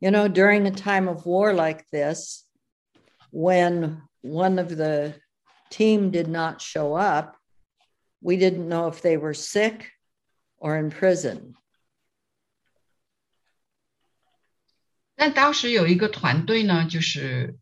You know, during a time of war like this, when one of the team did not show up, we didn't know if they were sick or in prison. 但当时有一个团队呢，就是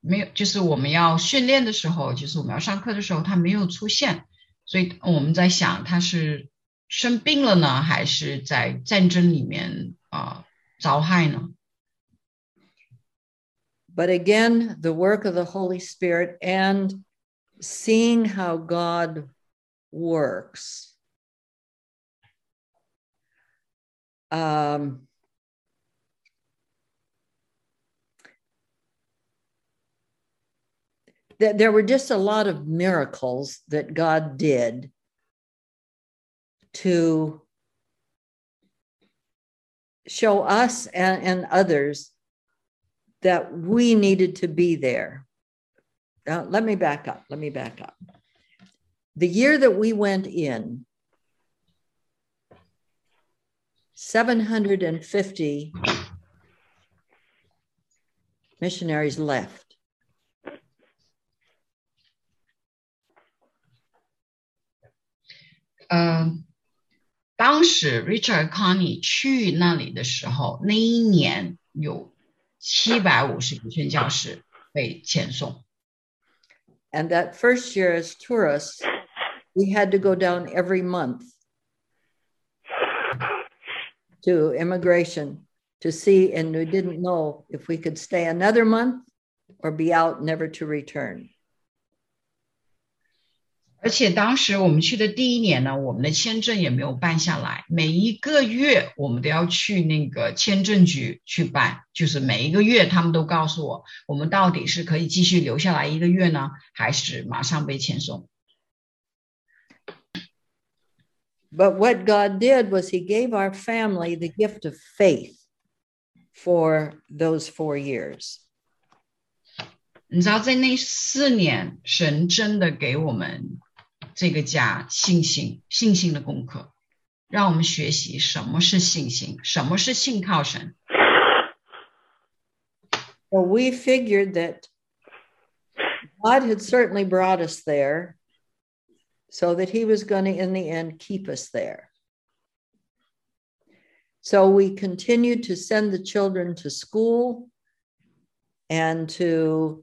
没有，就是我们要训练的时候，就是我们要上课的时候，他没有出现，所以我们在想他是生病了呢，还是在战争里面啊、呃、遭害呢？ But again, the work of the Holy Spirit and seeing how God works. Um, there were just a lot of miracles that God did to show us and, and others that we needed to be there. Now, let me back up. Let me back up. The year that we went in, 750 missionaries left. 嗯，当时 Richard Connie 去那里的时候，那一年有 七百五十个宣教士被遣送。 And that first year as tourists, we had to go down every month to immigration to see, and we didn't know if we could stay another month or be out never to return. 而且当时我们去的第一年呢，我们的签证也没有办下来，每一个月我们都要去那个签证局去办，就是每一个月他们都告诉我，我们到底是可以继续留下来一个月呢，还是马上被遣送。But what God did was He gave our family the gift of faith for those four years. 你知道，在那四年，神真的给我们这个家信心，信心的功课，让我们学习什么是信心，什么是信靠神。 So we figured that God had certainly brought us there so that He was going to, in the end, keep us there. So we continued to send the children to school and to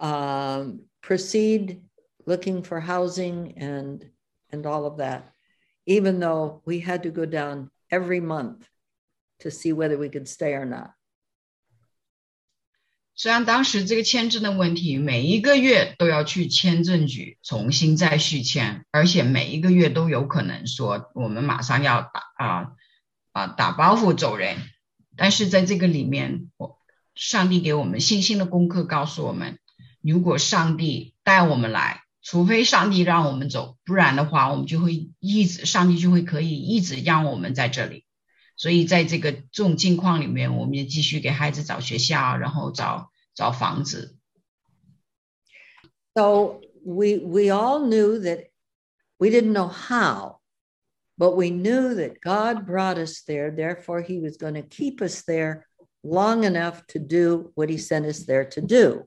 um, proceed looking for housing and and all of that, even though we had to go down every month to see whether we could stay or not. 虽然当时这个签证的问题，每一个月都要去签证局重新再续签，而且每一个月都有可能说我们马上要打啊啊打包袱走人，但是在这个里面，我上帝给我们信心的功课告诉我们，如果上帝带我们来， 除非上帝让我们走，不然的话，我们就会一直，上帝就会可以一直让我们在这里。所以在这个这种境况里面，我们也继续给孩子找学校，然后找找房子。 So we we all knew that we didn't know how, but we knew that God brought us there. Therefore, He was going to keep us there long enough to do what He sent us there to do.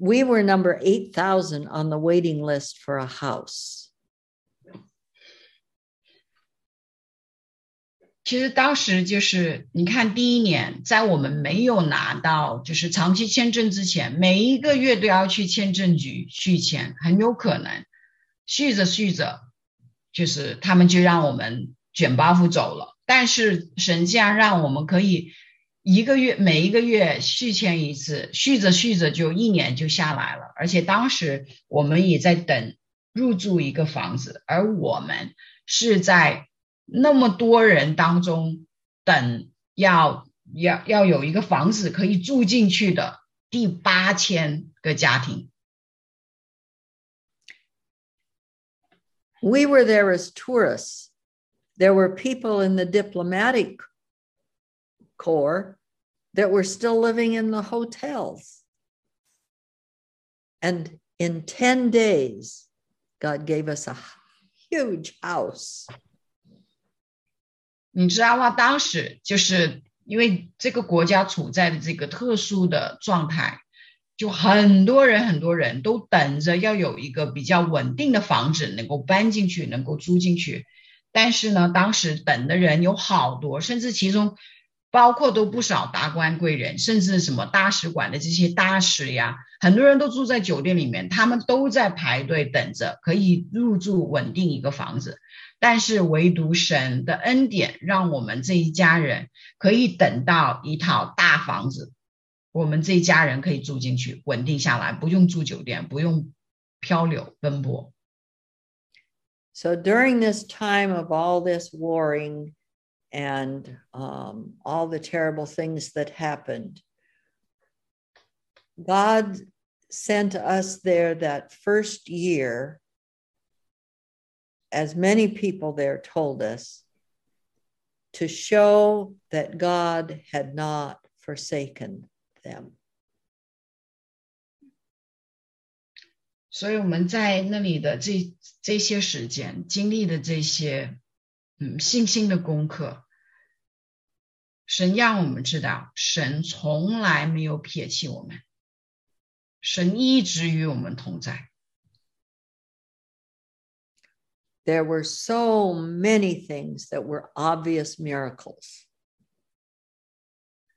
we were number 8,000 on the waiting list for a house. 其实当时就是你看，第一年在我们没有拿到就是长期签证之前，每一个月都要去签证局续签，很有可能续着续着，就是他们就让我们卷包袱走了。但是神既然让我们可以 一个月每一个月续签一次，续着续着就一年就下来了。而且当时我们也在等入住一个房子，而我们是在。那么多人当中，等要要要有一个房子可以住进去的第八千个家庭。We were there as tourists. There were people in the diplomatic corps that were still living in the hotels. And in 10 days, God gave us a huge house. 你知道哇？当时就是因为这个国家处在的这个特殊的状态，就很多人很多人都等着要有一个比较稳定的房子能够搬进去，能够租进去。但是呢，当时等的人有好多，甚至其中包括都不少达官贵人，甚至什么大使馆的这些大使呀，很多人都住在酒店里面，他们都在排队等着可以入住稳定一个房子。但是唯独神的恩典，让我们这一家人可以等到一套大房子，我们这一家人可以住进去，稳定下来，不用住酒店，不用漂流奔波。So during this time of all this warring and um, all the terrible things that happened, God sent us there that first year as many people there told us, to show that God had not forsaken them. 所以我们在那里的这这些时间经历的这些 嗯信心的功课，神让我们知道，神从来没有撇弃我们，神一直与我们同在。there were so many things that were obvious miracles.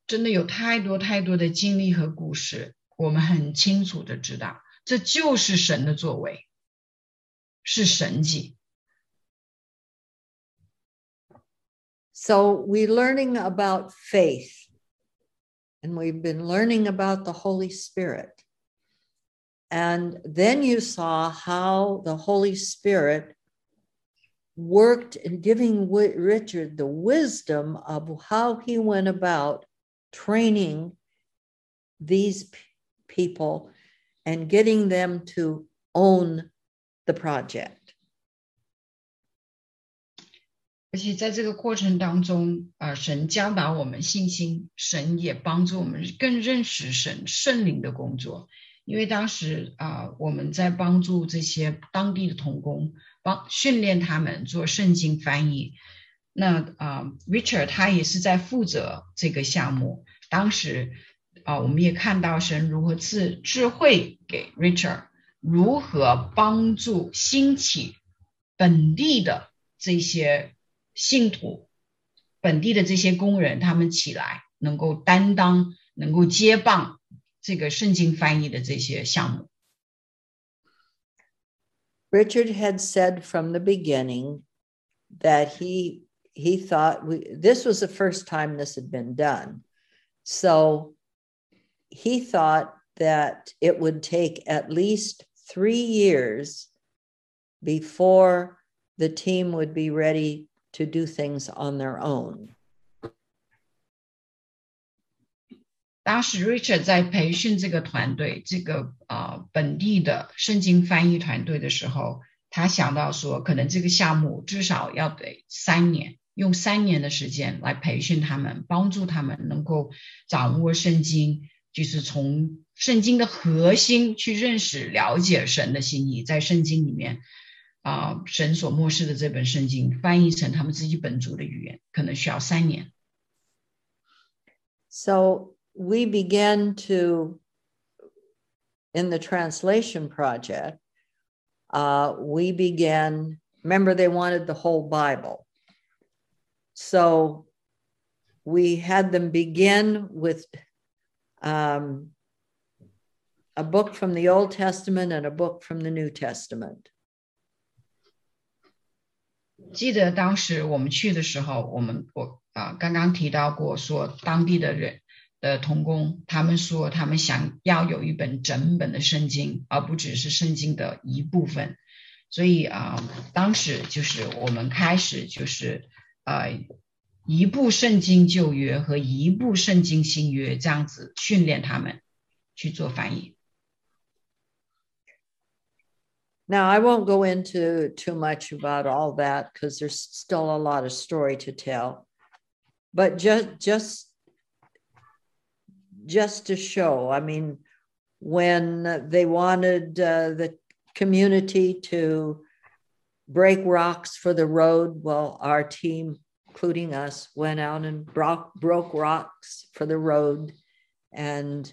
真的有太多太多的经历和故事，我们很清楚的知道，这就是神的作为，是神迹。So we're learning about faith, and we've been learning about the Holy Spirit. And then you saw how the Holy Spirit worked in giving Richard the wisdom of how he went about training these people and getting them to own the project. 而且在这个过程当中，啊，神教导我们信心，神也帮助我们更认识神圣灵的工作。因为当时啊，我们在帮助这些当地的童工，帮训练他们做圣经翻译。那啊，Richard 他也是在负责这个项目。当时啊，我们也看到神如何赐智慧给 Richard，如何帮助兴起本地的这些信徒、本地的这些工人，他们起来能够担当，能够接棒。这个圣经翻译的这些项目。Richard had said from the beginning that he he thought we, this was the first time this had been done. So he thought that it would take at least three years before the team would be ready to do things on their own. 当时 Richard 在培训这个团队，这个啊本地的圣经翻译团队的时候，他想到说，可能这个项目至少要得三年，用三年的时间来培训他们，帮助他们能够掌握圣经，就是从圣经的核心去认识、了解神的心意，在圣经里面 啊，神所漠视的这本圣经翻译成他们自己本族的语言，可能需要三年。So. we began to, in the translation project, uh, we began, remember, they wanted the whole Bible. So we had them begin with um, a book from the Old Testament and a book from the New Testament. 记得当时我们去的时候，我们我啊刚刚提到过，说当地的人的童工，他们说他们想要有一本整本的圣经，而不只是圣经的一部分。所以啊，当时就是我们开始就是呃一部圣经旧约和一部圣经新约这样子训练他们去做翻译。Now, I won't go into too much about all that because there's still a lot of story to tell. But just just just to show, I mean, when they wanted uh, the community to break rocks for the road, well, our team, including us, went out and broke, broke rocks for the road and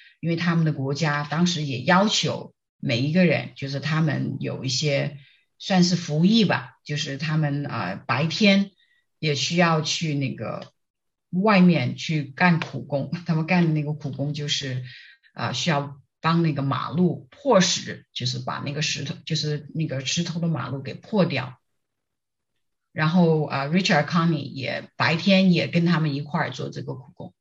因为他们的国家当时也要求每一个人，就是他们有一些算是服役吧，就是他们啊白天也需要去那个外面去干苦工，他们干的那个苦工就是啊需要帮那个马路破石，就是把那个石头，就是那个石头的马路给破掉。然后啊，Richard Connie 也白天也跟他们一块儿做这个苦工。